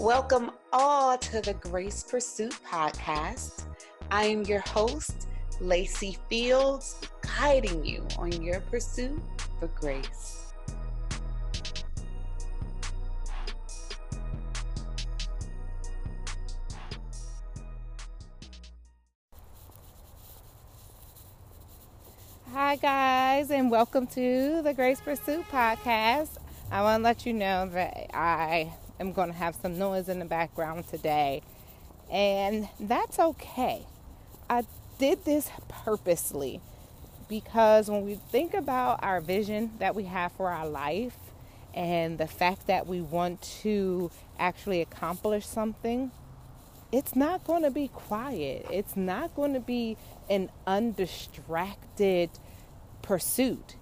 Welcome all to the Grace Pursuit podcast. I am your host, Lacey Fields, guiding you on your pursuit for grace. Hi, guys, and welcome to the Grace Pursuit podcast. I want to let you know that I am going to have some noise in the background today, and that's okay. I did this purposely because when we think about our vision that we have for our life and the fact that we want to actually accomplish something, it's not going to be quiet. It's not going to be an undistracted pursuit.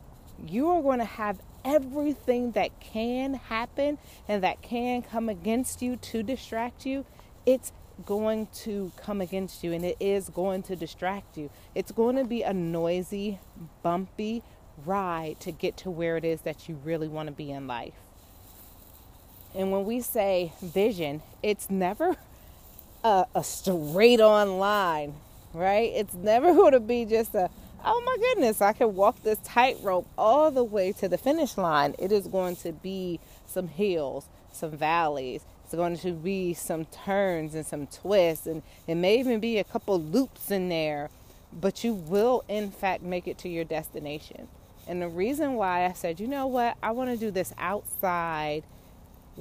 You are going to have everything that can happen and that can come against you to distract you. It's going to come against you and it is going to distract you. It's going to be a noisy, bumpy ride to get to where it is that you really want to be in life. And when we say vision, it's never a, a straight on line, right? It's never going to be just a, oh my goodness, I can walk this tightrope all the way to the finish line. It is going to be some hills, some valleys. It's going to be some turns and some twists, and it may even be a couple loops in there, but you will, in fact, make it to your destination. And the reason why I said, you know what, I want to do this outside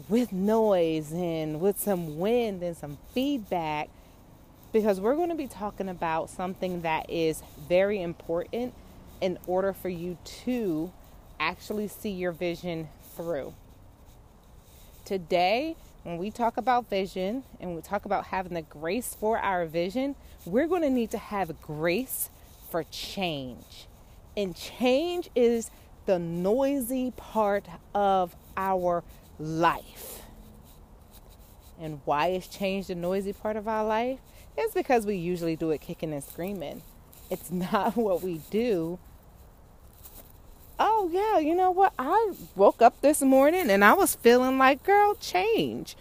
with noise and with some wind and some feedback because we're going to be talking about something that is very important in order for you to actually see your vision through. Today, when we talk about vision and we talk about having the grace for our vision, we're going to need to have grace for change. And change is the noisy part of our life. And why is change the noisy part of our life? It's because we usually do it kicking and screaming. It's not what we do. Oh, yeah, you know what? I woke up this morning and I was feeling like, girl, change.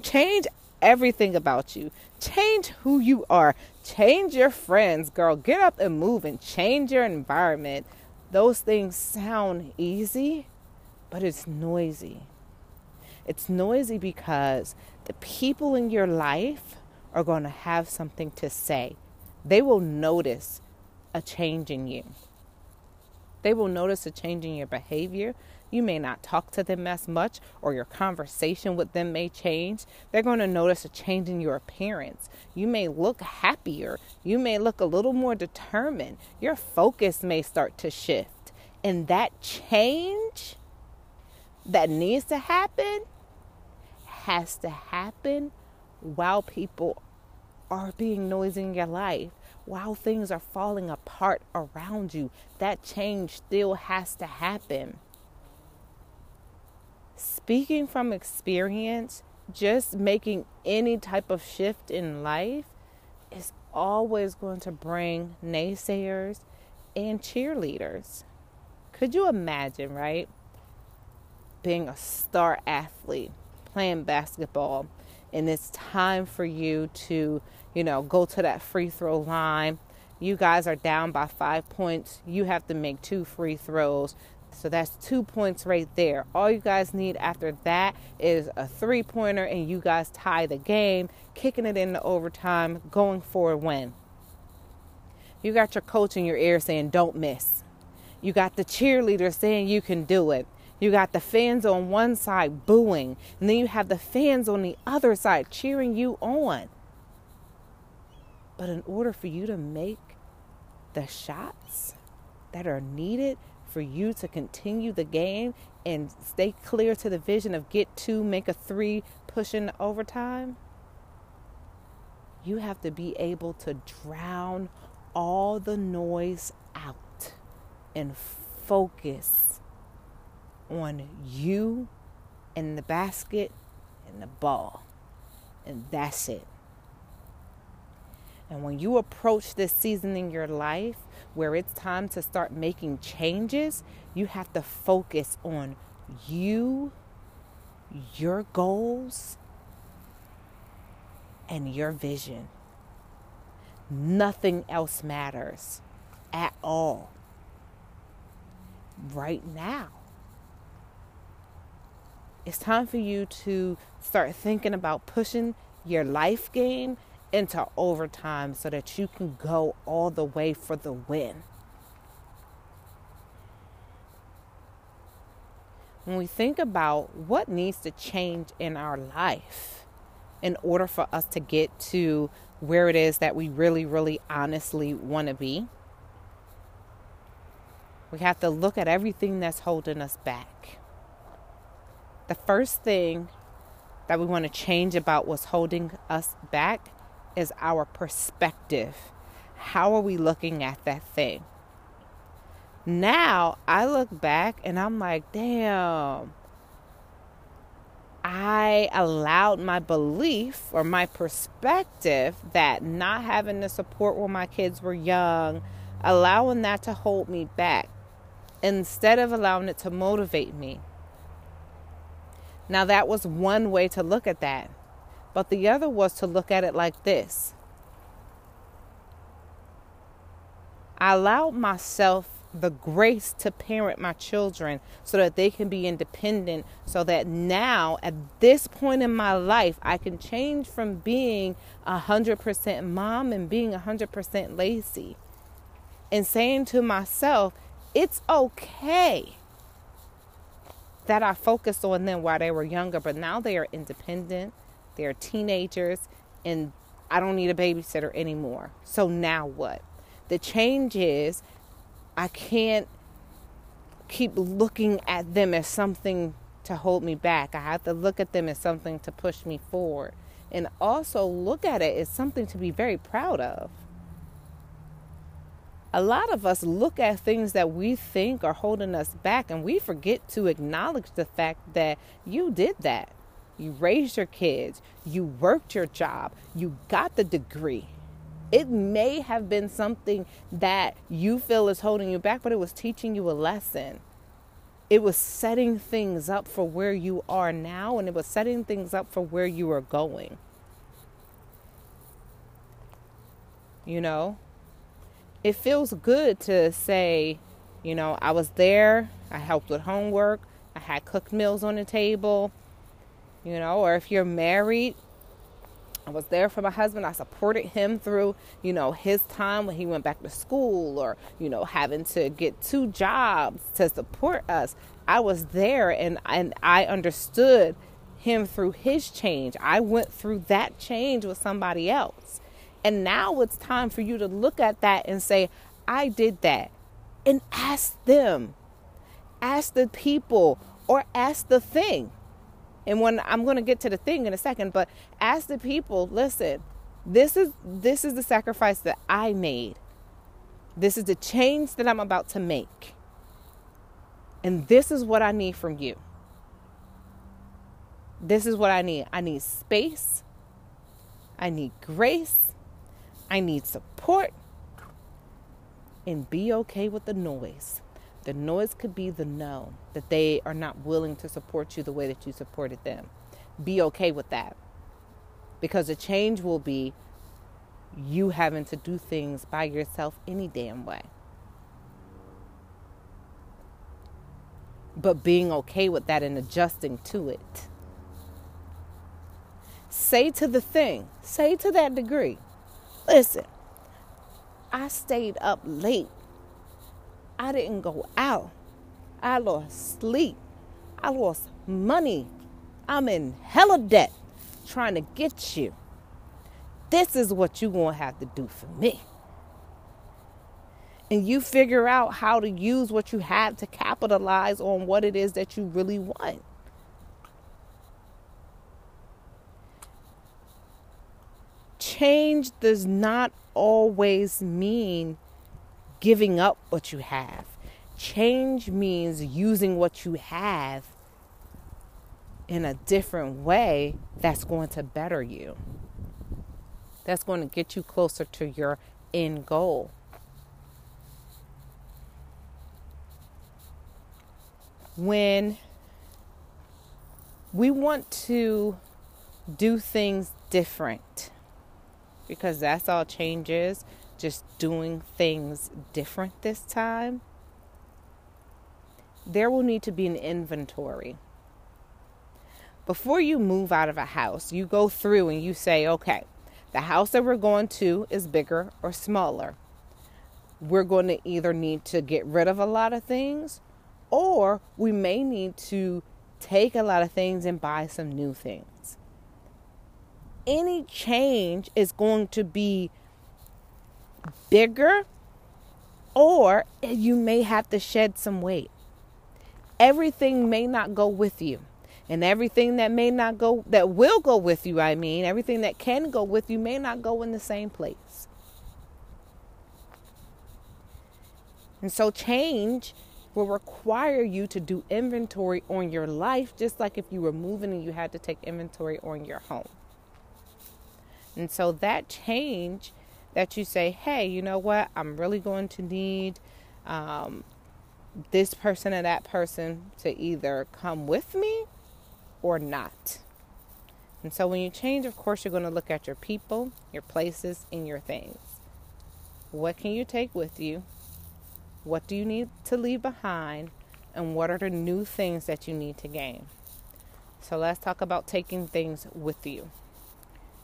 Change everything about you. Change who you are. Change your friends, girl. Get up and move and change your environment. Those things sound easy, but it's noisy. It's noisy because the people in your life are going to have something to say. They will notice a change in you. They will notice a change in your behavior. You may not talk to them as much, or your conversation with them may change. They're going to notice a change in your appearance. You may look happier. You may look a little more determined. Your focus may start to shift. And that change that needs to happen has to happen while people are being noisy in your life, while things are falling apart around you, that change still has to happen. Speaking from experience, just making any type of shift in life is always going to bring naysayers and cheerleaders. Could you imagine, right? Being a star athlete, playing basketball, and it's time for you to, you know, go to that free throw line. You guys are down by five points. You have to make two free throws. So that's two points right there. All you guys need after that is a three pointer, and you guys tie the game, kicking it into overtime, going for a win. You got your coach in your ear saying, Don't miss. You got the cheerleader saying you can do it. You got the fans on one side booing, and then you have the fans on the other side cheering you on. But in order for you to make the shots that are needed for you to continue the game and stay clear to the vision of get two, make a three, push in overtime, you have to be able to drown all the noise out and focus on you and the basket and the ball. And that's it. And when you approach this season in your life where it's time to start making changes, you have to focus on you, your goals, and your vision. Nothing else matters at all right now. It's time for you to start thinking about pushing your life game into overtime so that you can go all the way for the win. When we think about what needs to change in our life in order for us to get to where it is that we really, really honestly want to be, we have to look at everything that's holding us back. The first thing that we want to change about what's holding us back is our perspective. How are we looking at that thing? Now I look back and I'm like, damn, I allowed my belief or my perspective that not having the support when my kids were young, allowing that to hold me back instead of allowing it to motivate me. Now, that was one way to look at that. But the other was to look at it like this I allowed myself the grace to parent my children so that they can be independent, so that now, at this point in my life, I can change from being a 100% mom and being a 100% Lacey. And saying to myself, it's okay that I focused on them while they were younger, but now they are independent, they're teenagers, and I don't need a babysitter anymore. So now what? The change is I can't keep looking at them as something to hold me back. I have to look at them as something to push me forward. And also look at it as something to be very proud of a lot of us look at things that we think are holding us back and we forget to acknowledge the fact that you did that. You raised your kids, you worked your job, you got the degree. It may have been something that you feel is holding you back, but it was teaching you a lesson. It was setting things up for where you are now, and it was setting things up for where you are going. You know, it feels good to say, you know, I was there, I helped with homework, I had cooked meals on the table, you know, or if you're married, I was there for my husband. I supported him through, you know, his time when he went back to school or, you know, having to get two jobs to support us. I was there and and I understood him through his change. I went through that change with somebody else. And now it's time for you to look at that and say, I did that. And ask them, ask the people, or ask the thing. And when I'm going to get to the thing in a second, but ask the people, listen, this is this is the sacrifice that I made. This is the change that I'm about to make. And this is what I need from you. This is what I need. I need space. I need grace. I need support and be okay with the noise. The noise could be the no, that they are not willing to support you the way that you supported them. Be okay with that. Because the change will be you having to do things by yourself any damn way. But being okay with that and adjusting to it. Say to the thing, say to that degree, Listen, I stayed up late. I didn't go out. I lost sleep. I lost money. I'm in hella debt trying to get you. This is what you're going to have to do for me. And you figure out how to use what you have to capitalize on what it is that you really want. Change does not always mean giving up what you have. Change means using what you have in a different way that's going to better you. That's going to get you closer to your end goal. When we want to do things different, because that's all changes, just doing things different this time, there will need to be an inventory. Before you move out of a house, you go through and you say, okay, the house that we're going to is bigger or smaller. We're going to either need to get rid of a lot of things or we may need to take a lot of things and buy some new things. Any change is going to be bigger or you may have to shed some weight. Everything may not go with you. And everything that may not go, that will go with you, I mean, everything that can go with you may not go in the same place. And so change will require you to do inventory on your life, just like if you were moving and you had to take inventory on your home. And so that change that you say, hey, you know what, I'm really going to need um, this person and that person to either come with me or not. And so when you change, of course, you're going to look at your people, your places, and your things. What can you take with you? What do you need to leave behind? And what are the new things that you need to gain? So let's talk about taking things with you,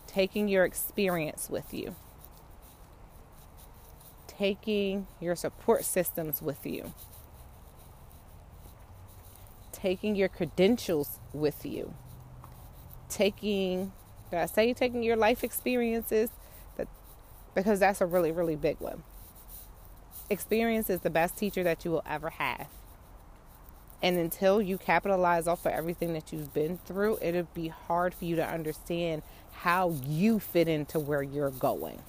taking your experience with you, taking your support systems with you taking your credentials with you, taking, did I say taking your life experiences? But, because that's a really, really big one. Experience is the best teacher that you will ever have. And until you capitalize off of everything that you've been through, it'll be hard for you to understand how you fit into where you're going.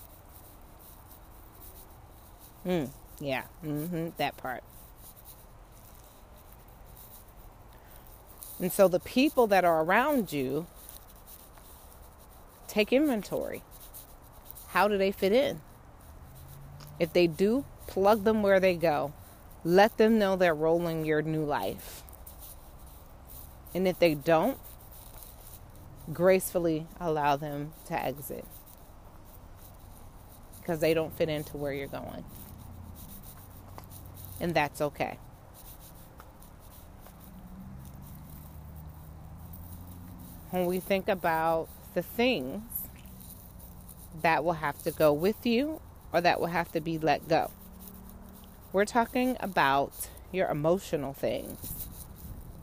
Mm, yeah, mm-hmm, that part. And so the people that are around you take inventory. How do they fit in? If they do, plug them where they go. Let them know they're rolling your new life. And if they don't, gracefully allow them to exit because they don't fit into where you're going. And that's okay. when we think about the things that will have to go with you or that will have to be let go. We're talking about your emotional things.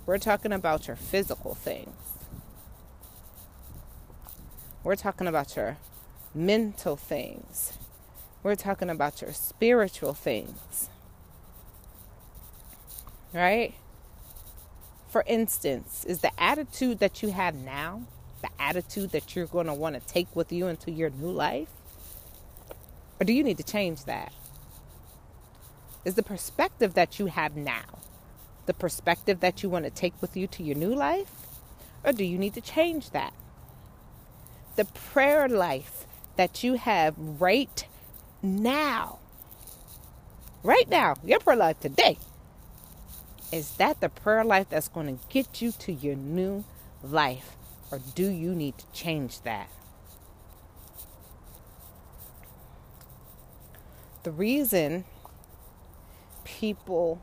We're talking about your physical things. We're talking about your mental things. We're talking about your spiritual things. Right? for instance, is the attitude that you have now the attitude that you're going to want to take with you into your new life? Or do you need to change that? Is the perspective that you have now the perspective that you want to take with you to your new life? Or do you need to change that? The prayer life that you have right now, right now, your prayer life today, is that the prayer life that's going to get you to your new life? Or do you need to change that? The reason people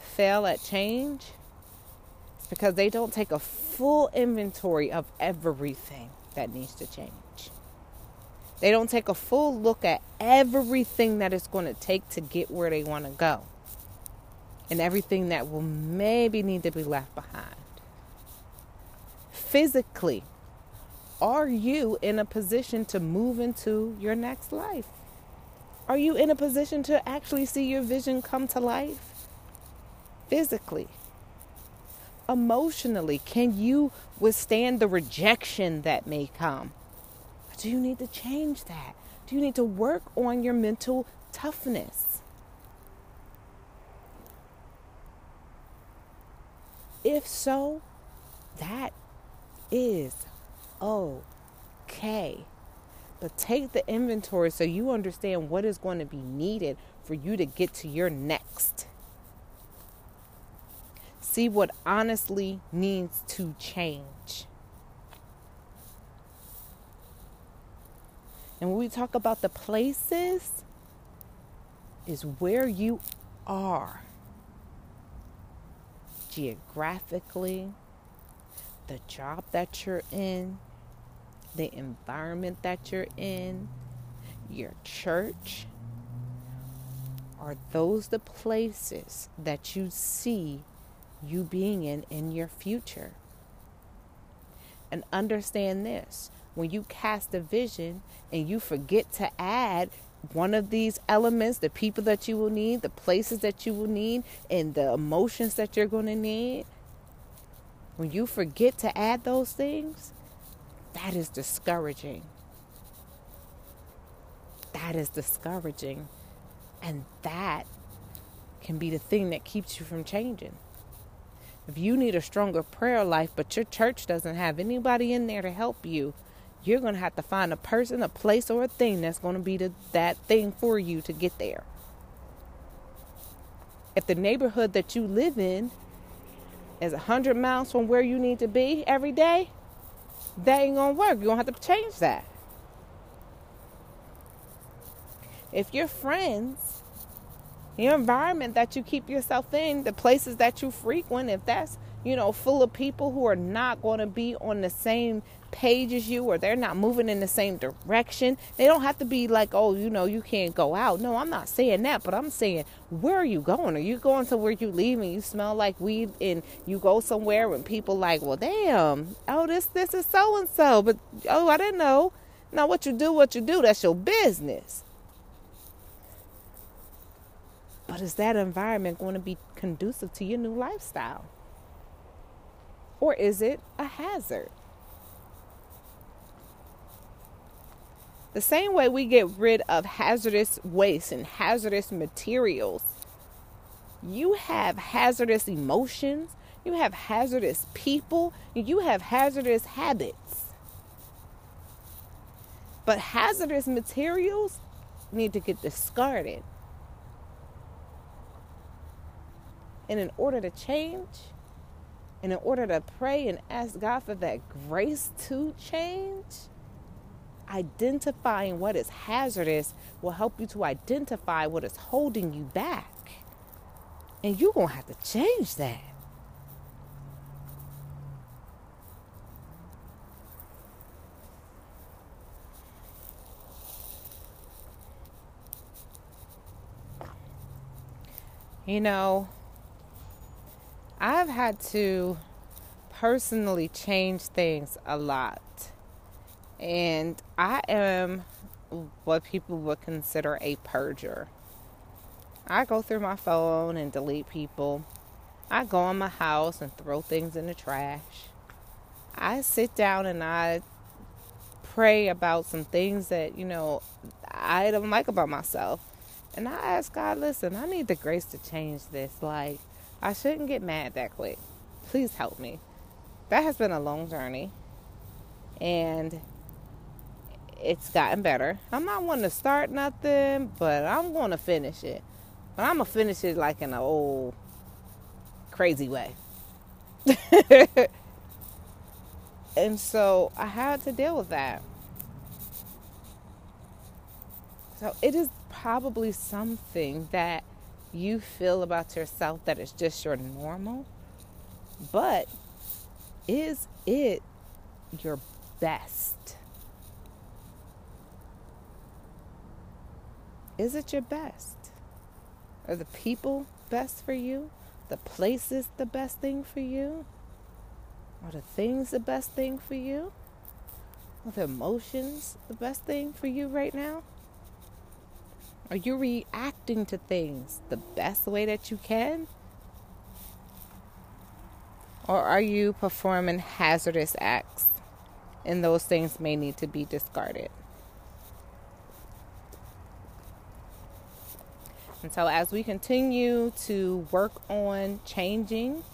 fail at change is because they don't take a full inventory of everything that needs to change. They don't take a full look at everything that it's going to take to get where they want to go and everything that will maybe need to be left behind. Physically, are you in a position to move into your next life? Are you in a position to actually see your vision come to life? Physically, emotionally, can you withstand the rejection that may come? do you need to change that? Do you need to work on your mental toughness? If so, that is okay. But take the inventory so you understand what is going to be needed for you to get to your next. See what honestly needs to change. And when we talk about the places, is where you are geographically, the job that you're in, the environment that you're in, your church. Are those the places that you see you being in in your future? And understand this when you cast a vision and you forget to add one of these elements, the people that you will need, the places that you will need, and the emotions that you're going to need, when you forget to add those things, that is discouraging. That is discouraging. And that can be the thing that keeps you from changing. If you need a stronger prayer life, but your church doesn't have anybody in there to help you, you're going to have to find a person, a place, or a thing that's going to be the, that thing for you to get there. If the neighborhood that you live in is 100 miles from where you need to be every day, that ain't to work. You're to have to change that. If your friends, your environment that you keep yourself in, the places that you frequent, if that's you know, full of people who are not to be on the same page as you or they're not moving in the same direction. They don't have to be like, oh, you know, you can't go out. No, I'm not saying that, but I'm saying, where are you going? Are you going to where you leave and you smell like weed and you go somewhere and people like, well, damn, oh, this this is so and so, but oh, I didn't know. Now, what you do, what you do, that's your business. But is that environment going to be conducive to your new lifestyle? Or is it a hazard? The same way we get rid of hazardous waste and hazardous materials, you have hazardous emotions, you have hazardous people, you have hazardous habits. But hazardous materials need to get discarded. And in order to change, and in order to pray and ask God for that grace to change, identifying what is hazardous will help you to identify what is holding you back. And you're going to have to change that. You know, I've had to personally change things a lot. And I am what people would consider a purger. I go through my phone and delete people. I go in my house and throw things in the trash. I sit down and I pray about some things that, you know, I don't like about myself. And I ask God, listen, I need the grace to change this. Like, I shouldn't get mad that quick. Please help me. That has been a long journey. And it's gotten better. I'm not wanting to start nothing, but I'm going to finish it. But I'm going to finish it like in an old crazy way. and so I had to deal with that. So it is probably something that you feel about yourself that is just your normal, but is it your best? Is it your best? Are the people best for you? The places the best thing for you? Are the things the best thing for you? Are the emotions the best thing for you right now? Are you reacting to things the best way that you can? Or are you performing hazardous acts and those things may need to be discarded? And so, as we continue to work on changing,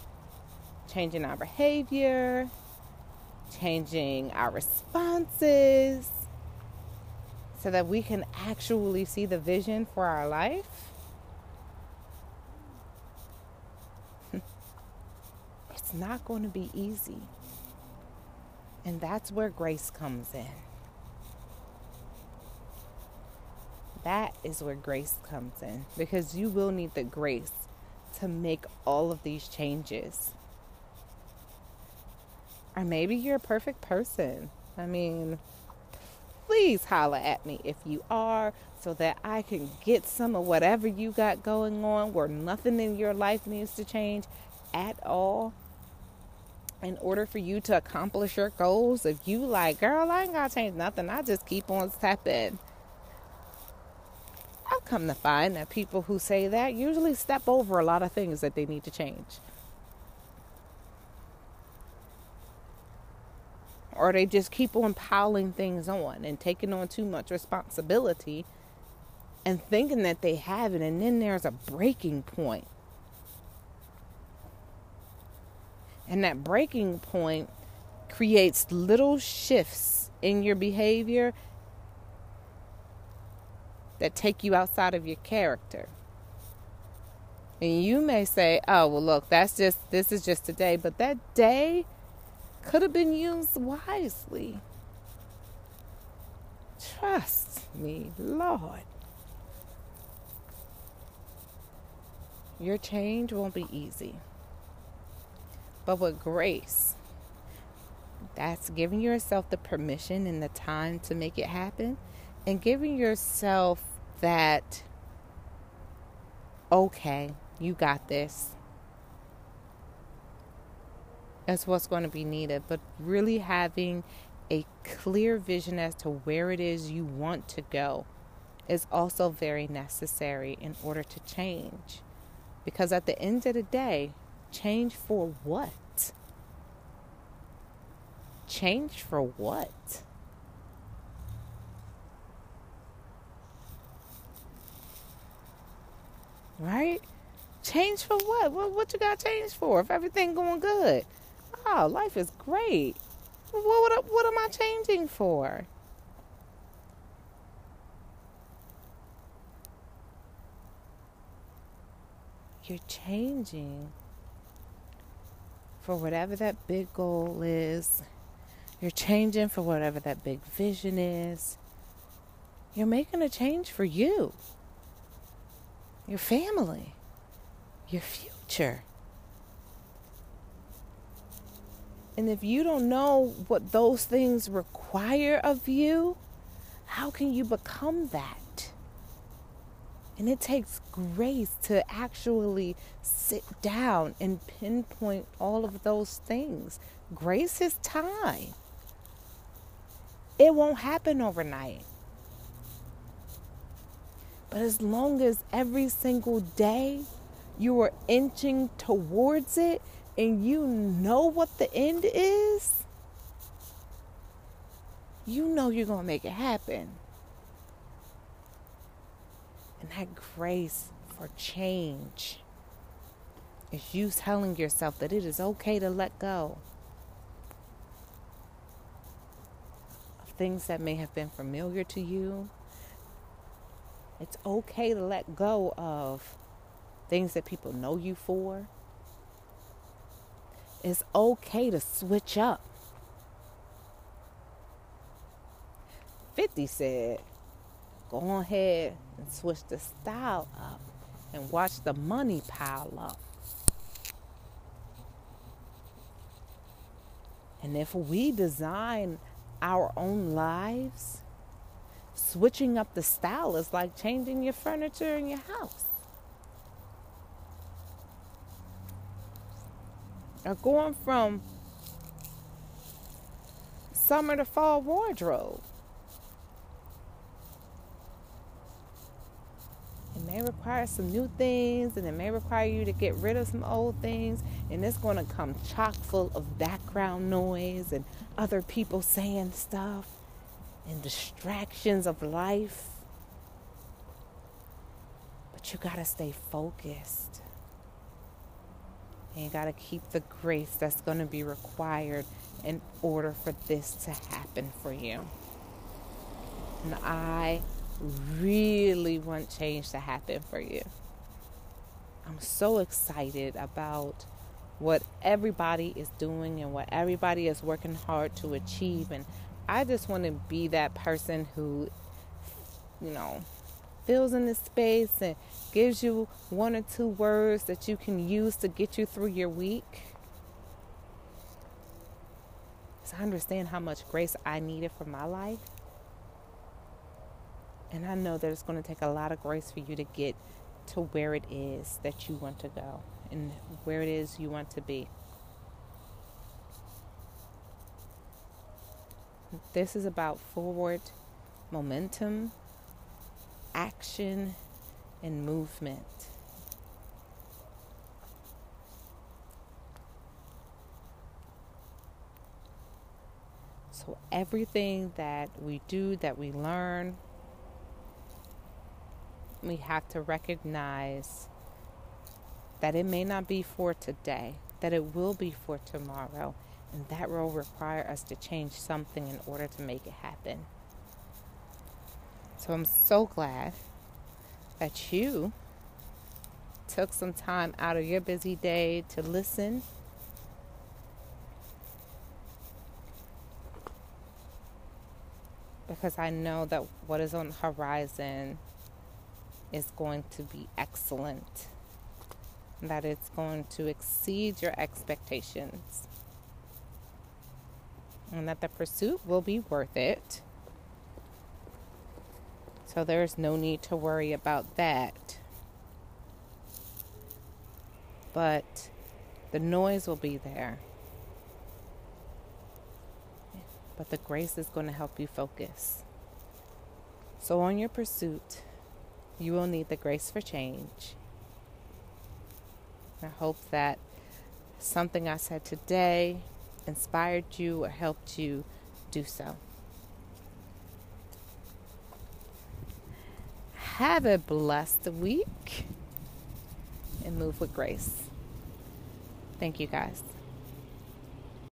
changing our behavior, changing our responses, so that we can actually see the vision for our life. it's not going to be easy. And that's where grace comes in. That is where grace comes in because you will need the grace to make all of these changes. Or maybe you're a perfect person. I mean, please holler at me if you are so that I can get some of whatever you got going on where nothing in your life needs to change at all in order for you to accomplish your goals. If you like, girl, I ain't gotta change nothing, I just keep on stepping. Come to find that people who say that usually step over a lot of things that they need to change. Or they just keep on piling things on and taking on too much responsibility and thinking that they have it, and then there's a breaking point And that breaking point creates little shifts in your behavior that take you outside of your character. And you may say, oh, well, look, that's just, this is just a day. But that day could have been used wisely. Trust me, Lord. Your change won't be easy but with grace. That's giving yourself the permission and the time to make it happen and giving yourself that, okay, you got this. That's what's going to be needed, but really having a clear vision as to where it is you want to go is also very necessary in order to change. Because at the end of the day, Change for what? Change for what? Right? Change for what? What what you got change for? If everything going good, oh, life is great. What what, what am I changing for? You're changing for whatever that big goal is. You're changing for whatever that big vision is. You're making a change for you, your family, your future. And if you don't know what those things require of you, how can you become that? And it takes grace to actually sit down and pinpoint all of those things. Grace is time, it won't happen overnight. But as long as every single day you are inching towards it and you know what the end is, you know you're going to make it happen. And that grace for change is you telling yourself that it is okay to let go of things that may have been familiar to you. It's okay to let go of things that people know you for. It's okay to switch up. 50 said, go ahead and switch the style up and watch the money pile up. And if we design our own lives, switching up the style is like changing your furniture in your house. Or going from summer to fall wardrobe. It may require some new things and it may require you to get rid of some old things and it's going to come chock full of background noise and other people saying stuff and distractions of life but you got to stay focused and you got to keep the grace that's going to be required in order for this to happen for you and I really want change to happen for you. I'm so excited about what everybody is doing and what everybody is working hard to achieve. And I just want to be that person who, you know, fills in the space and gives you one or two words that you can use to get you through your week. So I understand how much grace I needed for my life. And I know that it's going to take a lot of grace for you to get to where it is that you want to go and where it is you want to be. This is about forward momentum, action, and movement. So, everything that we do, that we learn, we have to recognize that it may not be for today, that it will be for tomorrow, and that will require us to change something in order to make it happen. So I'm so glad that you took some time out of your busy day to listen. Because I know that what is on the horizon is going to be excellent, that it's going to exceed your expectations, and that the pursuit will be worth it. So there's no need to worry about that. But the noise will be there. But the grace is going to help you focus. So, on your pursuit, you will need the grace for change. I hope that something I said today inspired you or helped you do so. Have a blessed week and move with grace. Thank you guys.